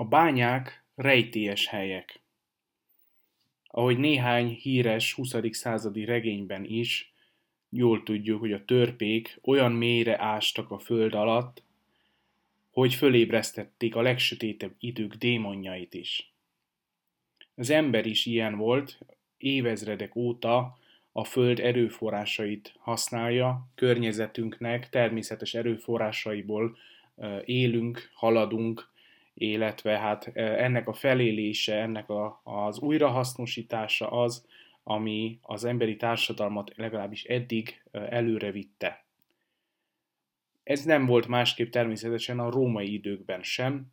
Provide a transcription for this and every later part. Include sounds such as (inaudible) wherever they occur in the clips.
A bányák rejtélyes helyek. Ahogy néhány híres 20. századi regényben is, jól tudjuk, hogy a törpék olyan mélyre ástak a föld alatt, hogy fölébresztették a legsötétebb idők démonjait is. Az ember is ilyen volt, évezredek óta a föld erőforrásait használja, környezetünknek természetes erőforrásaiból élünk, haladunk, illetve hát ennek a felélése, ennek a, az újrahasznosítása az, ami az emberi társadalmat legalábbis eddig előre vitte. Ez nem volt másképp természetesen a római időkben sem,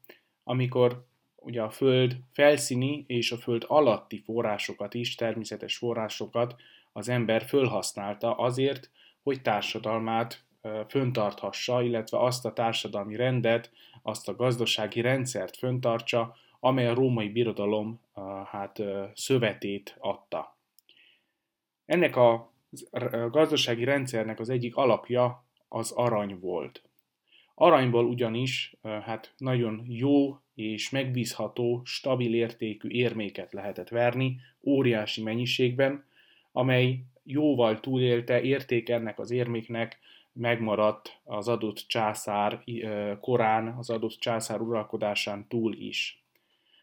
amikor ugye a Föld felszíni és a Föld alatti forrásokat is, természetes forrásokat az ember fölhasználta azért, hogy társadalmát föntarthassa, illetve azt a társadalmi rendet, azt a gazdasági rendszert föntartsa, amely a római birodalom hát, szövetét adta. Ennek a gazdasági rendszernek az egyik alapja az arany volt. Aranyból ugyanis hát nagyon jó és megbízható, stabil értékű érméket lehetett verni óriási mennyiségben, amely jóval túlélte érték ennek az érméknek megmaradt az adott császár korán, az adott császár uralkodásán túl is.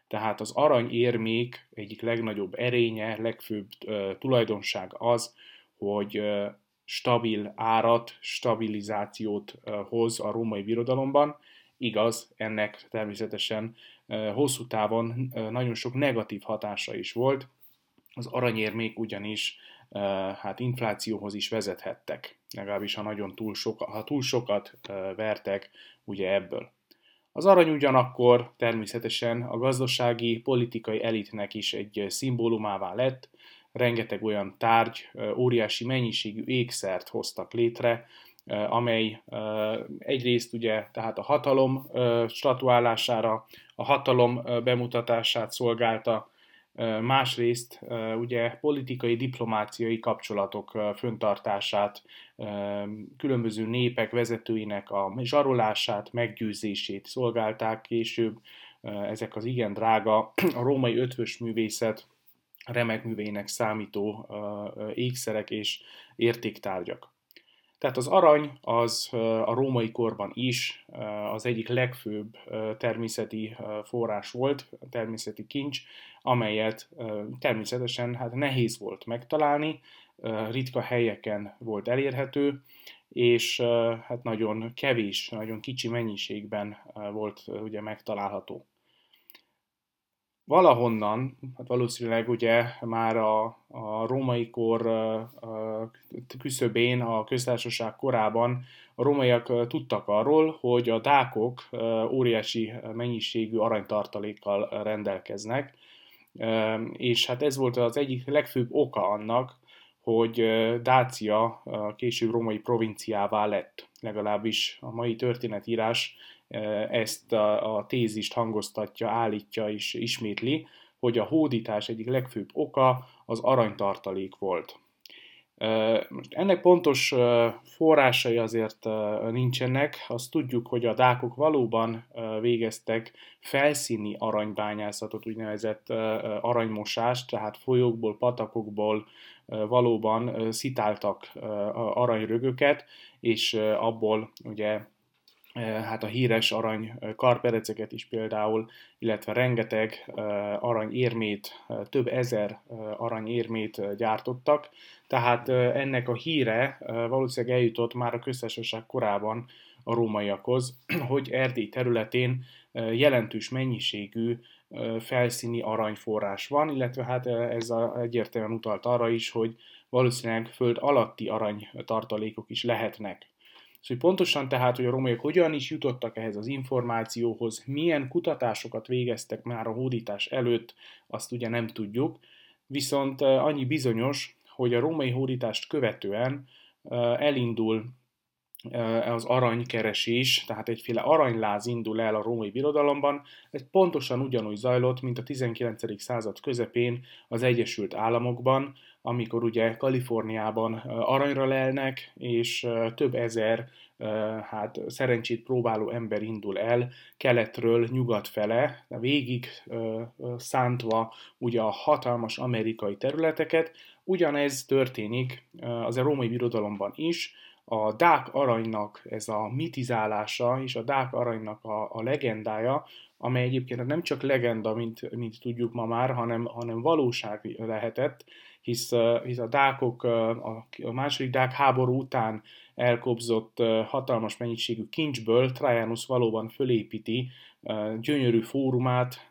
Tehát az arany érmék egyik legnagyobb erénye, legfőbb tulajdonság az, hogy stabil árat, stabilizációt hoz a római birodalomban. Igaz, ennek természetesen hosszú távon nagyon sok negatív hatása is volt. Az aranyérmék ugyanis hát inflációhoz is vezethettek, legalábbis ha nagyon túl, soka, ha túl sokat vertek ugye ebből. Az arany ugyanakkor természetesen a gazdasági, politikai elitnek is egy szimbólumává lett, rengeteg olyan tárgy, óriási mennyiségű ékszert hoztak létre, amely egyrészt ugye tehát a hatalom statuálására, a hatalom bemutatását szolgálta, másrészt ugye politikai, diplomáciai kapcsolatok föntartását, különböző népek vezetőinek a zsarolását, meggyőzését szolgálták később. Ezek az igen drága, a római ötvös művészet remek művének számító ékszerek és értéktárgyak. Tehát az arany az a római korban is az egyik legfőbb természeti forrás volt, természeti kincs, amelyet természetesen hát nehéz volt megtalálni, ritka helyeken volt elérhető, és hát nagyon kevés, nagyon kicsi mennyiségben volt ugye megtalálható valahonnan, hát valószínűleg ugye már a, a római kor küszöbén, a köztársaság korában a rómaiak tudtak arról, hogy a dákok óriási mennyiségű aranytartalékkal rendelkeznek, és hát ez volt az egyik legfőbb oka annak, hogy Dácia később római provinciává lett. Legalábbis a mai történetírás ezt a, a tézist hangoztatja, állítja és ismétli, hogy a hódítás egyik legfőbb oka az aranytartalék volt. Most ennek pontos forrásai azért nincsenek. Azt tudjuk, hogy a dákok valóban végeztek felszíni aranybányászatot, úgynevezett aranymosást, tehát folyókból, patakokból valóban szitáltak aranyrögöket, és abból ugye hát a híres arany karpereceket is például, illetve rengeteg aranyérmét, több ezer aranyérmét gyártottak, tehát ennek a híre valószínűleg eljutott már a köztársaság korában a rómaiakhoz, (clears throat) hogy Erdély területén jelentős mennyiségű felszíni aranyforrás van, illetve hát ez egyértelműen utalt arra is, hogy valószínűleg föld alatti aranytartalékok is lehetnek. Szóval pontosan tehát, hogy a rómaiak hogyan is jutottak ehhez az információhoz, milyen kutatásokat végeztek már a hódítás előtt, azt ugye nem tudjuk, viszont annyi bizonyos, hogy a római hódítást követően elindul az aranykeresés, tehát egyféle aranyláz indul el a római birodalomban, ez pontosan ugyanúgy zajlott, mint a 19. század közepén az Egyesült Államokban, amikor ugye Kaliforniában aranyra lelnek, és több ezer hát szerencsét próbáló ember indul el keletről nyugat fele, végig szántva ugye a hatalmas amerikai területeket. Ugyanez történik az római birodalomban is, a Dák aranynak ez a mitizálása és a Dák aranynak a, a legendája, amely egyébként nem csak legenda, mint, mint tudjuk ma már, hanem, hanem valóság lehetett, hisz, hisz a dákok a, második dák háború után elkobzott hatalmas mennyiségű kincsből Trajanus valóban fölépíti gyönyörű fórumát,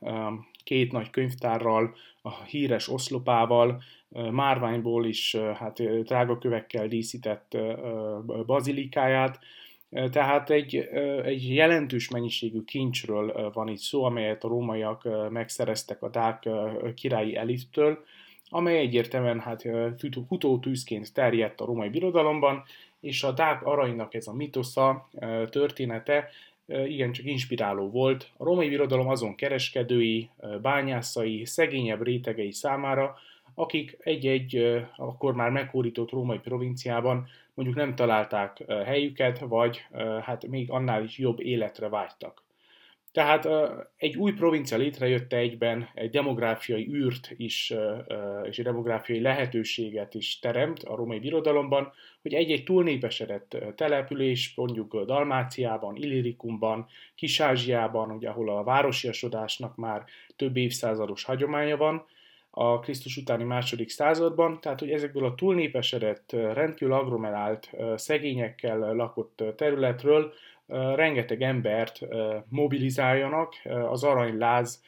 két nagy könyvtárral, a híres oszlopával, márványból is hát drága kövekkel díszített bazilikáját, tehát egy, egy jelentős mennyiségű kincsről van itt szó, amelyet a rómaiak megszereztek a dák királyi elittől, amely egyértelműen hát futótűzként terjedt a római birodalomban, és a dák aranynak ez a mitosza, története igencsak inspiráló volt a római birodalom azon kereskedői, bányászai, szegényebb rétegei számára, akik egy-egy akkor már meghódított római provinciában mondjuk nem találták helyüket, vagy hát még annál is jobb életre vágytak. Tehát egy új provincia létrejött egyben egy demográfiai űrt is, és egy demográfiai lehetőséget is teremt a római birodalomban, hogy egy-egy túlnépesedett település, mondjuk Dalmáciában, Illirikumban, Kis-Ázsiában, ugye, ahol a városiasodásnak már több évszázados hagyománya van, a Krisztus utáni második században, tehát hogy ezekből a túlnépesedett, rendkívül agglomerált, szegényekkel lakott területről rengeteg embert mobilizáljanak az aranyláz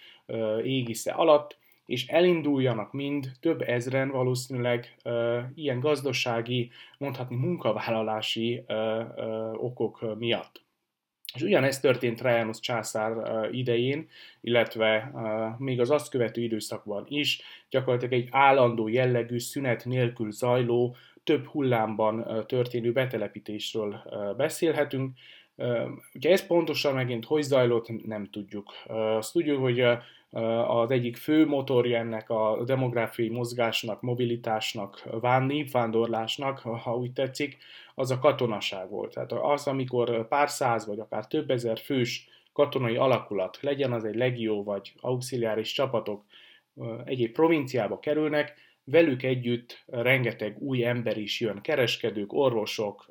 égisze alatt, és elinduljanak mind több ezren valószínűleg ilyen gazdasági, mondhatni munkavállalási okok miatt. És ugyanezt történt Trajanus császár idején, illetve még az azt követő időszakban is, gyakorlatilag egy állandó jellegű, szünet nélkül zajló, több hullámban történő betelepítésről beszélhetünk, Ugye ez pontosan megint hogy zajlott, nem tudjuk. Azt tudjuk, hogy az egyik fő motorja ennek a demográfiai mozgásnak, mobilitásnak, népvándorlásnak, ha úgy tetszik, az a katonaság volt. Tehát az, amikor pár száz vagy akár több ezer fős katonai alakulat, legyen az egy legió vagy auxiliáris csapatok, egyéb provinciába kerülnek, velük együtt rengeteg új ember is jön, kereskedők, orvosok,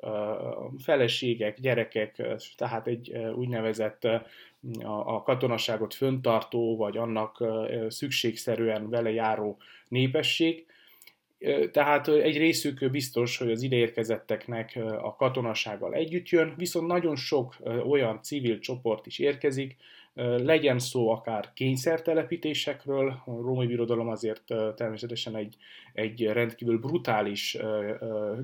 feleségek, gyerekek, tehát egy úgynevezett a katonaságot föntartó, vagy annak szükségszerűen vele járó népesség. Tehát egy részük biztos, hogy az ideérkezetteknek a katonasággal együtt jön, viszont nagyon sok olyan civil csoport is érkezik, legyen szó akár kényszertelepítésekről, a római birodalom azért természetesen egy, egy rendkívül brutális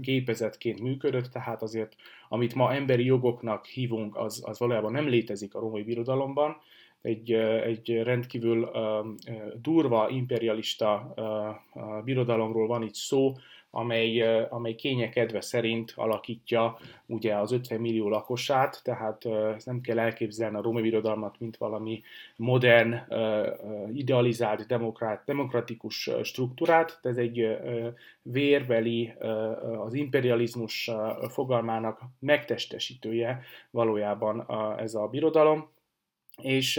gépezetként működött, tehát azért amit ma emberi jogoknak hívunk, az, az valójában nem létezik a római birodalomban, egy, egy rendkívül durva imperialista birodalomról van itt szó, amely, amely kényekedve szerint alakítja ugye az 50 millió lakosát, tehát ezt nem kell elképzelni a római birodalmat, mint valami modern, idealizált, demokrat, demokratikus struktúrát, ez egy vérbeli, az imperializmus fogalmának megtestesítője valójában ez a birodalom, és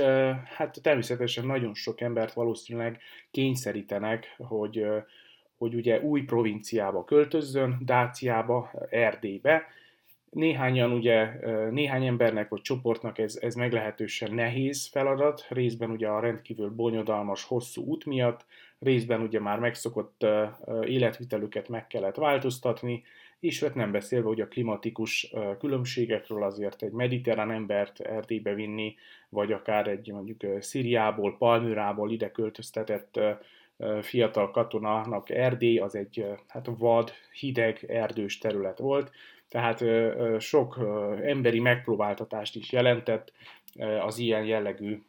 hát természetesen nagyon sok embert valószínűleg kényszerítenek, hogy hogy ugye új provinciába költözzön, Dáciába, Erdélybe. Néhányan ugye, néhány embernek vagy csoportnak ez, ez meglehetősen nehéz feladat, részben ugye a rendkívül bonyodalmas, hosszú út miatt, részben ugye már megszokott életvitelüket meg kellett változtatni, és hát nem beszélve hogy a klimatikus különbségekről azért egy mediterrán embert Erdélybe vinni, vagy akár egy mondjuk Szíriából, Palmyrából ide költöztetett fiatal katonának Erdély az egy hát vad, hideg, erdős terület volt, tehát sok emberi megpróbáltatást is jelentett az ilyen jellegű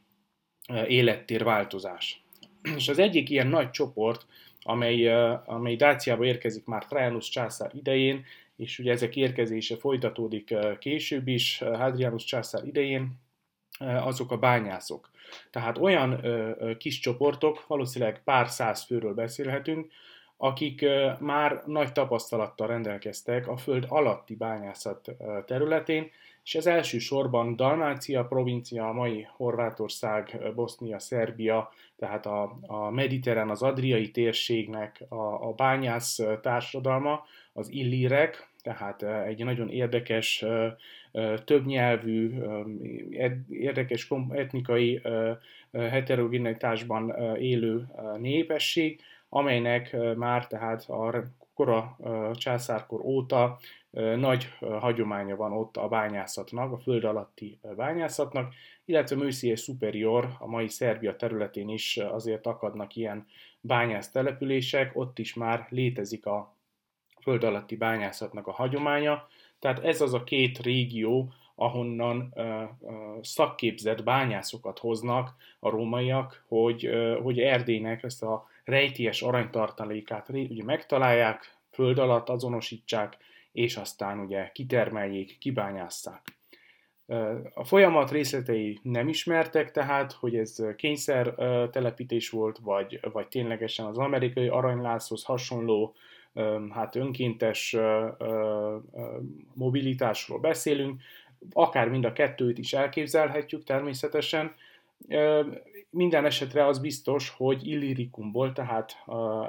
élettérváltozás. És az egyik ilyen nagy csoport, amely, amely Dáciába érkezik már Trajanus császár idején, és ugye ezek érkezése folytatódik később is, Hadrianus császár idején, azok a bányászok. Tehát olyan ö, ö, kis csoportok, valószínűleg pár száz főről beszélhetünk, akik ö, már nagy tapasztalattal rendelkeztek a föld alatti bányászat ö, területén, és ez elsősorban Dalmácia provincia, a mai Horvátország, Bosznia, Szerbia, tehát a, a mediterrán, az adriai térségnek a, a bányász társadalma, az illírek, tehát egy nagyon érdekes, többnyelvű, érdekes etnikai heterogenitásban élő népesség, amelynek már tehát a kora császárkor óta nagy hagyománya van ott a bányászatnak, a föld alatti bányászatnak, illetve Mőszié Superior, a mai Szerbia területén is azért akadnak ilyen bányász települések, ott is már létezik a föld alatti bányászatnak a hagyománya. Tehát ez az a két régió, ahonnan uh, uh, szakképzett bányászokat hoznak a rómaiak, hogy, uh, hogy Erdélynek ezt a rejtélyes aranytartalékát ugye megtalálják, föld alatt azonosítsák, és aztán ugye kitermeljék, kibányásszák. A folyamat részletei nem ismertek, tehát, hogy ez kényszer telepítés volt, vagy, vagy ténylegesen az amerikai aranylászhoz hasonló hát önkéntes mobilitásról beszélünk, akár mind a kettőt is elképzelhetjük természetesen. Minden esetre az biztos, hogy Illirikumból, tehát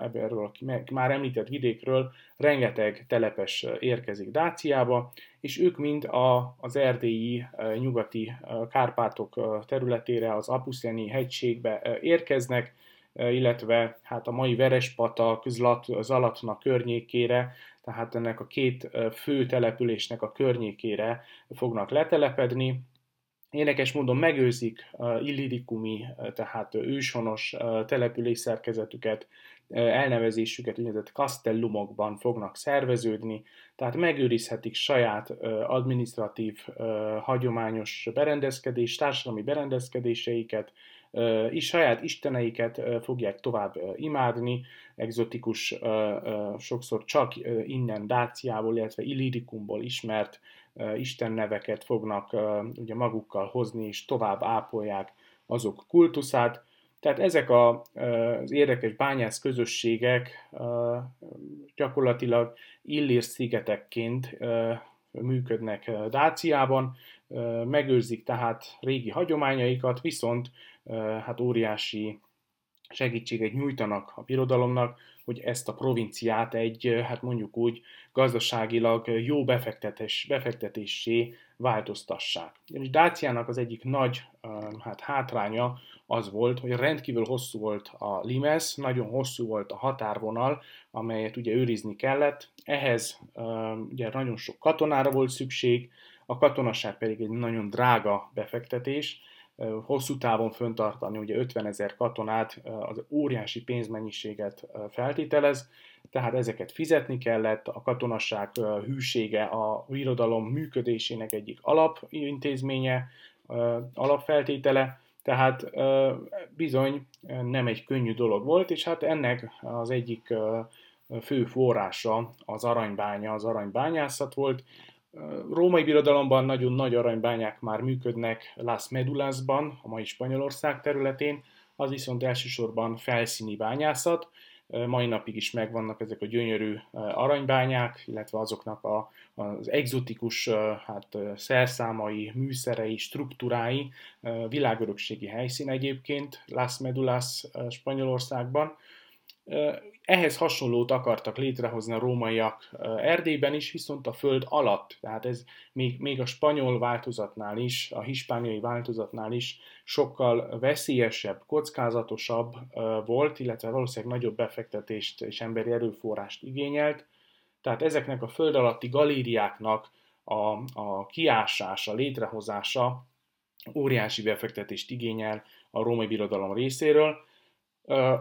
ebből a már említett vidékről rengeteg telepes érkezik Dáciába, és ők mind a, az erdélyi nyugati Kárpátok területére, az Apuszeni hegységbe érkeznek, illetve hát a mai Verespatak, Zlat, Zalatna környékére, tehát ennek a két fő településnek a környékére fognak letelepedni. Érdekes módon megőrzik illirikumi, tehát őshonos település szerkezetüket, elnevezésüket úgynevezett kastellumokban fognak szerveződni, tehát megőrizhetik saját administratív, hagyományos berendezkedés, társadalmi berendezkedéseiket, is saját isteneiket fogják tovább imádni, egzotikus, sokszor csak innen Dáciából, illetve Illirikumból ismert istenneveket fognak ugye magukkal hozni, és tovább ápolják azok kultuszát. Tehát ezek a, az érdekes bányász közösségek gyakorlatilag Illir szigetekként működnek Dáciában, megőrzik tehát régi hagyományaikat, viszont hát óriási segítséget nyújtanak a birodalomnak, hogy ezt a provinciát egy, hát mondjuk úgy, gazdaságilag jó befektetés, befektetésé változtassák. És Dáciának az egyik nagy hát hátránya az volt, hogy rendkívül hosszú volt a limes, nagyon hosszú volt a határvonal, amelyet ugye őrizni kellett. Ehhez ugye nagyon sok katonára volt szükség, a katonaság pedig egy nagyon drága befektetés, hosszú távon föntartani ugye 50 ezer katonát az óriási pénzmennyiséget feltételez, tehát ezeket fizetni kellett, a katonasság hűsége a irodalom működésének egyik alapintézménye, alapfeltétele, tehát bizony nem egy könnyű dolog volt, és hát ennek az egyik fő forrása az aranybánya, az aranybányászat volt, római birodalomban nagyon nagy aranybányák már működnek Las Medulasban, a mai Spanyolország területén, az viszont elsősorban felszíni bányászat, mai napig is megvannak ezek a gyönyörű aranybányák, illetve azoknak a, az egzotikus hát, szerszámai, műszerei, struktúrái, világörökségi helyszín egyébként Las Medulas Spanyolországban. Ehhez hasonlót akartak létrehozni a rómaiak Erdélyben is, viszont a föld alatt, tehát ez még, még a spanyol változatnál is, a hispániai változatnál is sokkal veszélyesebb, kockázatosabb volt, illetve valószínűleg nagyobb befektetést és emberi erőforrást igényelt. Tehát ezeknek a föld alatti galériáknak a, a kiásása, létrehozása óriási befektetést igényel a római birodalom részéről,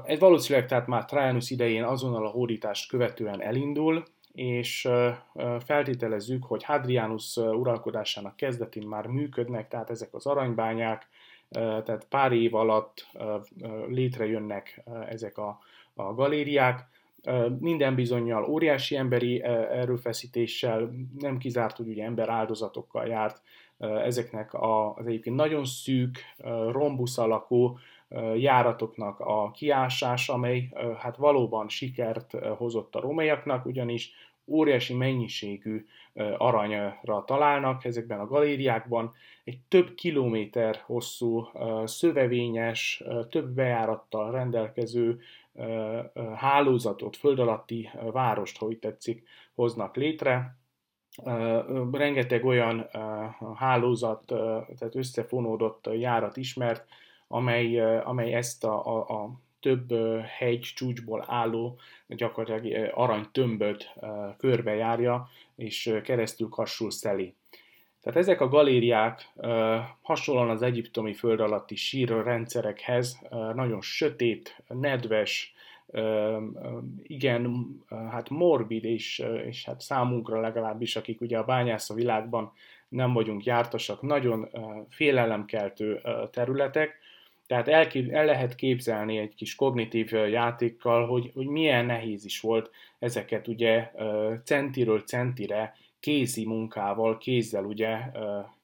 ez valószínűleg tehát már Trajanus idején azonnal a hódítást követően elindul, és feltételezzük, hogy Hadrianus uralkodásának kezdetén már működnek, tehát ezek az aranybányák, tehát pár év alatt létrejönnek ezek a, a galériák, minden bizonyal óriási emberi erőfeszítéssel, nem kizárt, hogy ugye ember áldozatokkal járt ezeknek az egyébként nagyon szűk, rombusz alakú járatoknak a kiásása, amely hát valóban sikert hozott a rómaiaknak, ugyanis óriási mennyiségű aranyra találnak ezekben a galériákban. Egy több kilométer hosszú, szövevényes, több bejárattal rendelkező hálózatot, föld alatti várost, hogy tetszik, hoznak létre. Rengeteg olyan hálózat, tehát összefonódott járat ismert, amely, amely ezt a, a, a több hegy csúcsból álló gyakorlatilag aranytömböt körbejárja, és keresztül kassul szeli. Tehát ezek a galériák hasonlóan az egyiptomi föld alatti sírrendszerekhez nagyon sötét, nedves, igen, hát morbid, és, és hát számunkra legalábbis, akik ugye a bányásza világban nem vagyunk jártasak, nagyon félelemkeltő területek, tehát el, el lehet képzelni egy kis kognitív játékkal, hogy, hogy milyen nehéz is volt ezeket ugye centiről centire kézi munkával, kézzel ugye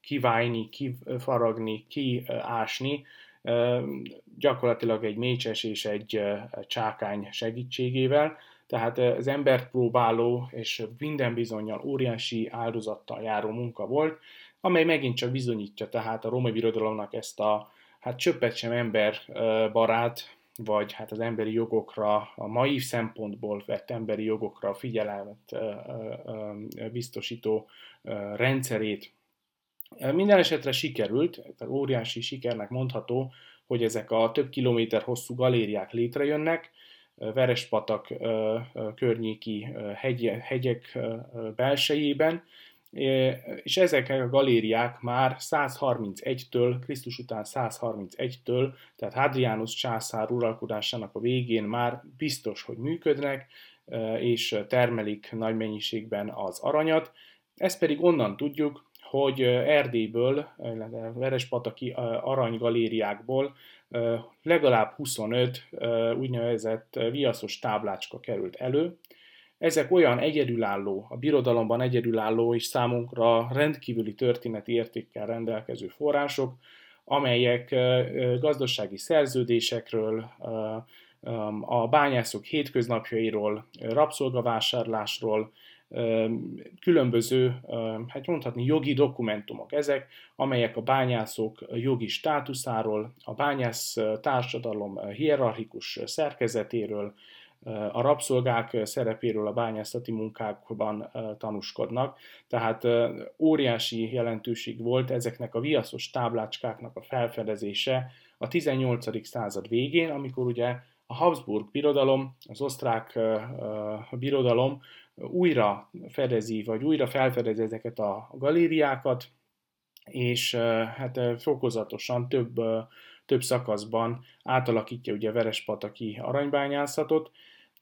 kiválni, kifaragni, kiásni, gyakorlatilag egy mécses és egy csákány segítségével, tehát az embert próbáló és minden bizonyal óriási áldozattal járó munka volt, amely megint csak bizonyítja tehát a római birodalomnak ezt a hát csöppet sem emberbarát, vagy hát az emberi jogokra, a mai szempontból vett emberi jogokra figyelmet biztosító rendszerét. Minden esetre sikerült, óriási sikernek mondható, hogy ezek a több kilométer hosszú galériák létrejönnek, Verespatak környéki hegyek belsejében, és ezek a galériák már 131-től, Krisztus után 131-től, tehát Hadrianus császár uralkodásának a végén már biztos, hogy működnek, és termelik nagy mennyiségben az aranyat. Ezt pedig onnan tudjuk, hogy Erdélyből, Verespataki aranygalériákból legalább 25 úgynevezett viaszos táblácska került elő, ezek olyan egyedülálló, a birodalomban egyedülálló és számunkra rendkívüli történeti értékkel rendelkező források, amelyek gazdasági szerződésekről, a bányászok hétköznapjairól, rabszolgavásárlásról, különböző, hát mondhatni jogi dokumentumok ezek, amelyek a bányászok jogi státuszáról, a bányász társadalom hierarchikus szerkezetéről, a rabszolgák szerepéről a bányászati munkákban tanúskodnak, tehát óriási jelentőség volt ezeknek a viaszos táblácskáknak a felfedezése a 18. század végén, amikor ugye a Habsburg birodalom, az osztrák birodalom újra fedezi, vagy újra felfedezi ezeket a galériákat, és hát fokozatosan több, több szakaszban átalakítja ugye a Verespataki aranybányászatot,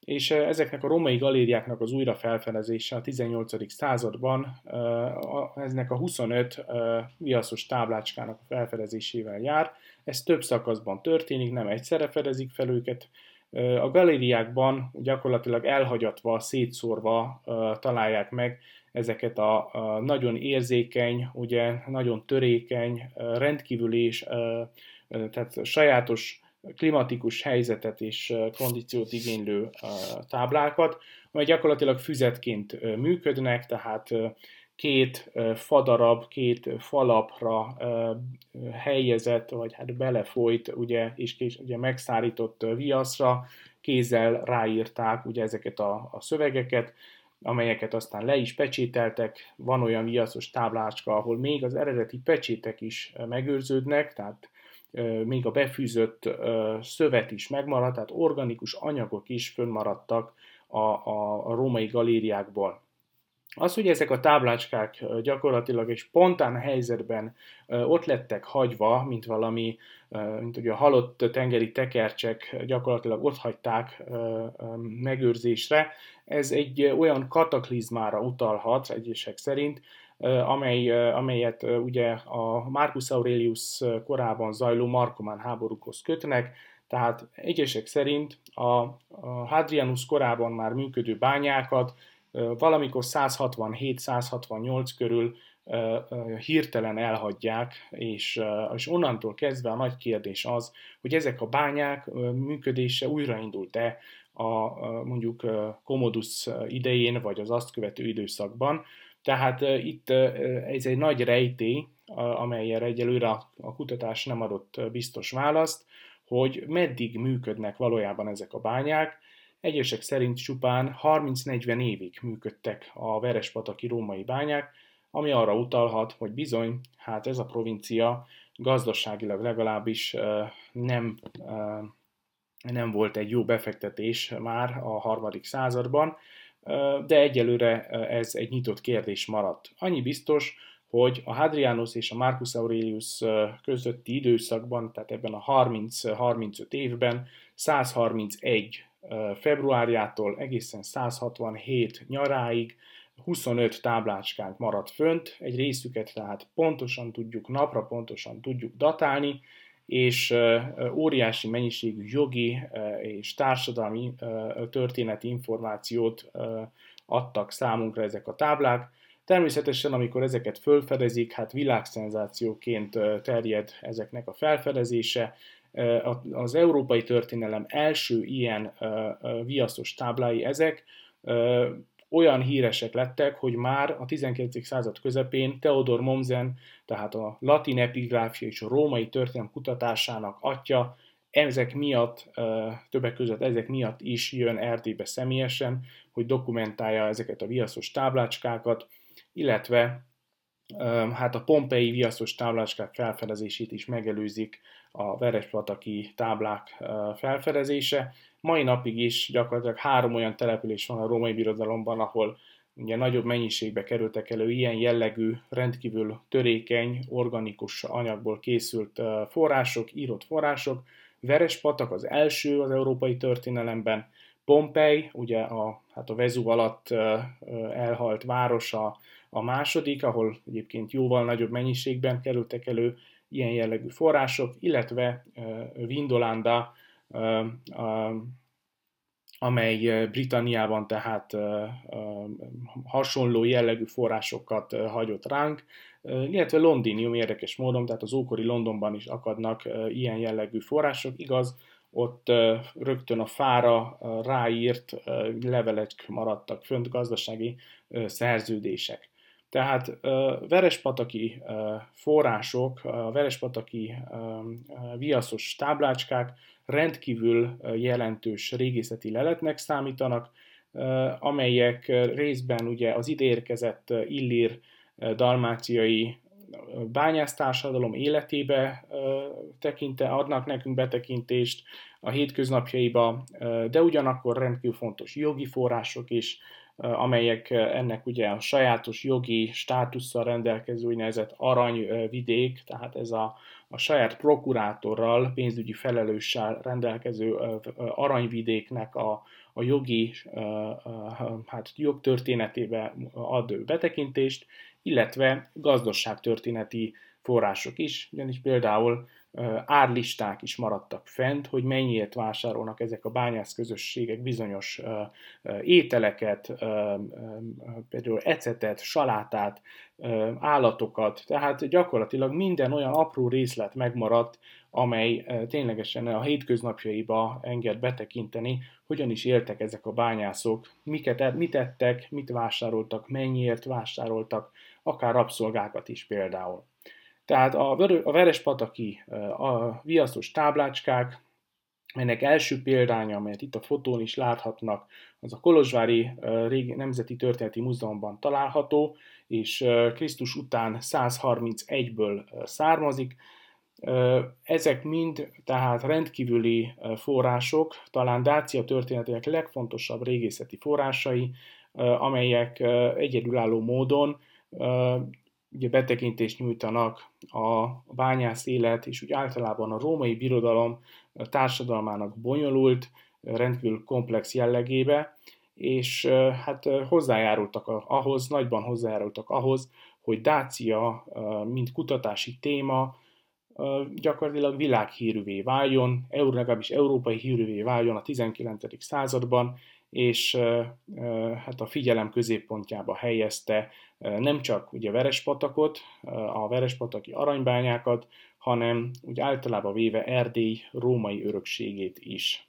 és ezeknek a romai galériáknak az újrafelfedezése a 18. században eznek a 25 viaszos táblácskának a felfedezésével jár. Ez több szakaszban történik, nem egyszerre fedezik fel őket. A galériákban gyakorlatilag elhagyatva, szétszórva találják meg ezeket a, nagyon érzékeny, ugye nagyon törékeny, rendkívül és tehát sajátos klimatikus helyzetet és kondíciót igénylő táblákat, amely gyakorlatilag füzetként működnek, tehát két fadarab, két falapra helyezett, vagy hát belefolyt, ugye, és ugye megszárított viaszra, kézzel ráírták ugye ezeket a, a szövegeket, amelyeket aztán le is pecsételtek. Van olyan viaszos táblácska, ahol még az eredeti pecsétek is megőrződnek, tehát még a befűzött szövet is megmaradt, tehát organikus anyagok is fönnmaradtak a, a, római galériákból. Az, hogy ezek a táblácskák gyakorlatilag egy spontán helyzetben ott lettek hagyva, mint valami, mint ugye a halott tengeri tekercsek gyakorlatilag ott hagyták megőrzésre, ez egy olyan kataklizmára utalhat egyesek szerint, amely, amelyet ugye a Marcus Aurelius korában zajló Markomán háborúkhoz kötnek, tehát egyesek szerint a, Hadrianus korában már működő bányákat valamikor 167-168 körül hirtelen elhagyják, és, és onnantól kezdve a nagy kérdés az, hogy ezek a bányák működése újraindult-e a mondjuk Commodus idején, vagy az azt követő időszakban. Tehát itt ez egy nagy rejtély, amelyre egyelőre a kutatás nem adott biztos választ, hogy meddig működnek valójában ezek a bányák. Egyesek szerint csupán 30-40 évig működtek a Verespataki római bányák, ami arra utalhat, hogy bizony, hát ez a provincia gazdaságilag legalábbis nem, nem volt egy jó befektetés már a harmadik században, de egyelőre ez egy nyitott kérdés maradt. Annyi biztos, hogy a Hadrianus és a Marcus Aurelius közötti időszakban, tehát ebben a 30-35 évben 131 februárjától egészen 167 nyaráig 25 táblácskánk maradt fönt, egy részüket tehát pontosan tudjuk, napra pontosan tudjuk datálni, és óriási mennyiségű jogi és társadalmi történeti információt adtak számunkra ezek a táblák. Természetesen, amikor ezeket fölfedezik, hát világszenzációként terjed ezeknek a felfedezése. Az európai történelem első ilyen viaszos táblái ezek, olyan híresek lettek, hogy már a 19. század közepén Theodor Mommsen, tehát a latin epigráfia és a római történelem kutatásának atya, ezek miatt, többek között ezek miatt is jön Erdélybe személyesen, hogy dokumentálja ezeket a viaszos táblácskákat, illetve hát a pompei viaszos táblácskák felfedezését is megelőzik a Verespataki táblák felfedezése. Mai napig is gyakorlatilag három olyan település van a római birodalomban, ahol ugye nagyobb mennyiségbe kerültek elő ilyen jellegű, rendkívül törékeny, organikus anyagból készült források, írott források. Verespatak az első az európai történelemben, Pompei, ugye a, hát a Vezú alatt elhalt városa a második, ahol egyébként jóval nagyobb mennyiségben kerültek elő ilyen jellegű források, illetve Vindolanda, amely Britanniában tehát hasonló jellegű forrásokat hagyott ránk, illetve Londinium érdekes módon, tehát az ókori Londonban is akadnak ilyen jellegű források, igaz, ott rögtön a fára ráírt levelek maradtak fönt, gazdasági szerződések. Tehát verespataki források, verespataki viaszos táblácskák rendkívül jelentős régészeti leletnek számítanak, amelyek részben ugye az ideérkezett illír dalmáciai bányásztársadalom életébe tekinte, adnak nekünk betekintést a hétköznapjaiba, de ugyanakkor rendkívül fontos jogi források is, amelyek ennek ugye a sajátos jogi státusszal rendelkező úgynevezett aranyvidék, tehát ez a, a saját prokurátorral, pénzügyi felelőssel rendelkező aranyvidéknek a, a jogi hát jogtörténetébe ad betekintést, illetve gazdaságtörténeti források is, ugyanis például árlisták is maradtak fent, hogy mennyiért vásárolnak ezek a bányász közösségek bizonyos ételeket, például ecetet, salátát, állatokat, tehát gyakorlatilag minden olyan apró részlet megmaradt, amely ténylegesen a hétköznapjaiba enged betekinteni, hogyan is éltek ezek a bányászok, miket, mit ettek, mit vásároltak, mennyiért vásároltak, akár rabszolgákat is például. Tehát a, a Verespataki a viaszos táblácskák, ennek első példánya, amelyet itt a fotón is láthatnak, az a Kolozsvári régi Nemzeti Történeti Múzeumban található, és Krisztus után 131-ből származik. Ezek mind tehát rendkívüli források, talán Dácia történetének legfontosabb régészeti forrásai, amelyek egyedülálló módon ugye betekintést nyújtanak a bányász élet és úgy általában a római birodalom társadalmának bonyolult, rendkívül komplex jellegébe, és hát hozzájárultak ahhoz, nagyban hozzájárultak ahhoz, hogy Dácia, mint kutatási téma, gyakorlatilag világhírűvé váljon, legalábbis európai hírűvé váljon a 19. században, és hát a figyelem középpontjába helyezte nem csak ugye Verespatakot, a Verespataki aranybányákat, hanem úgy általában véve Erdély római örökségét is.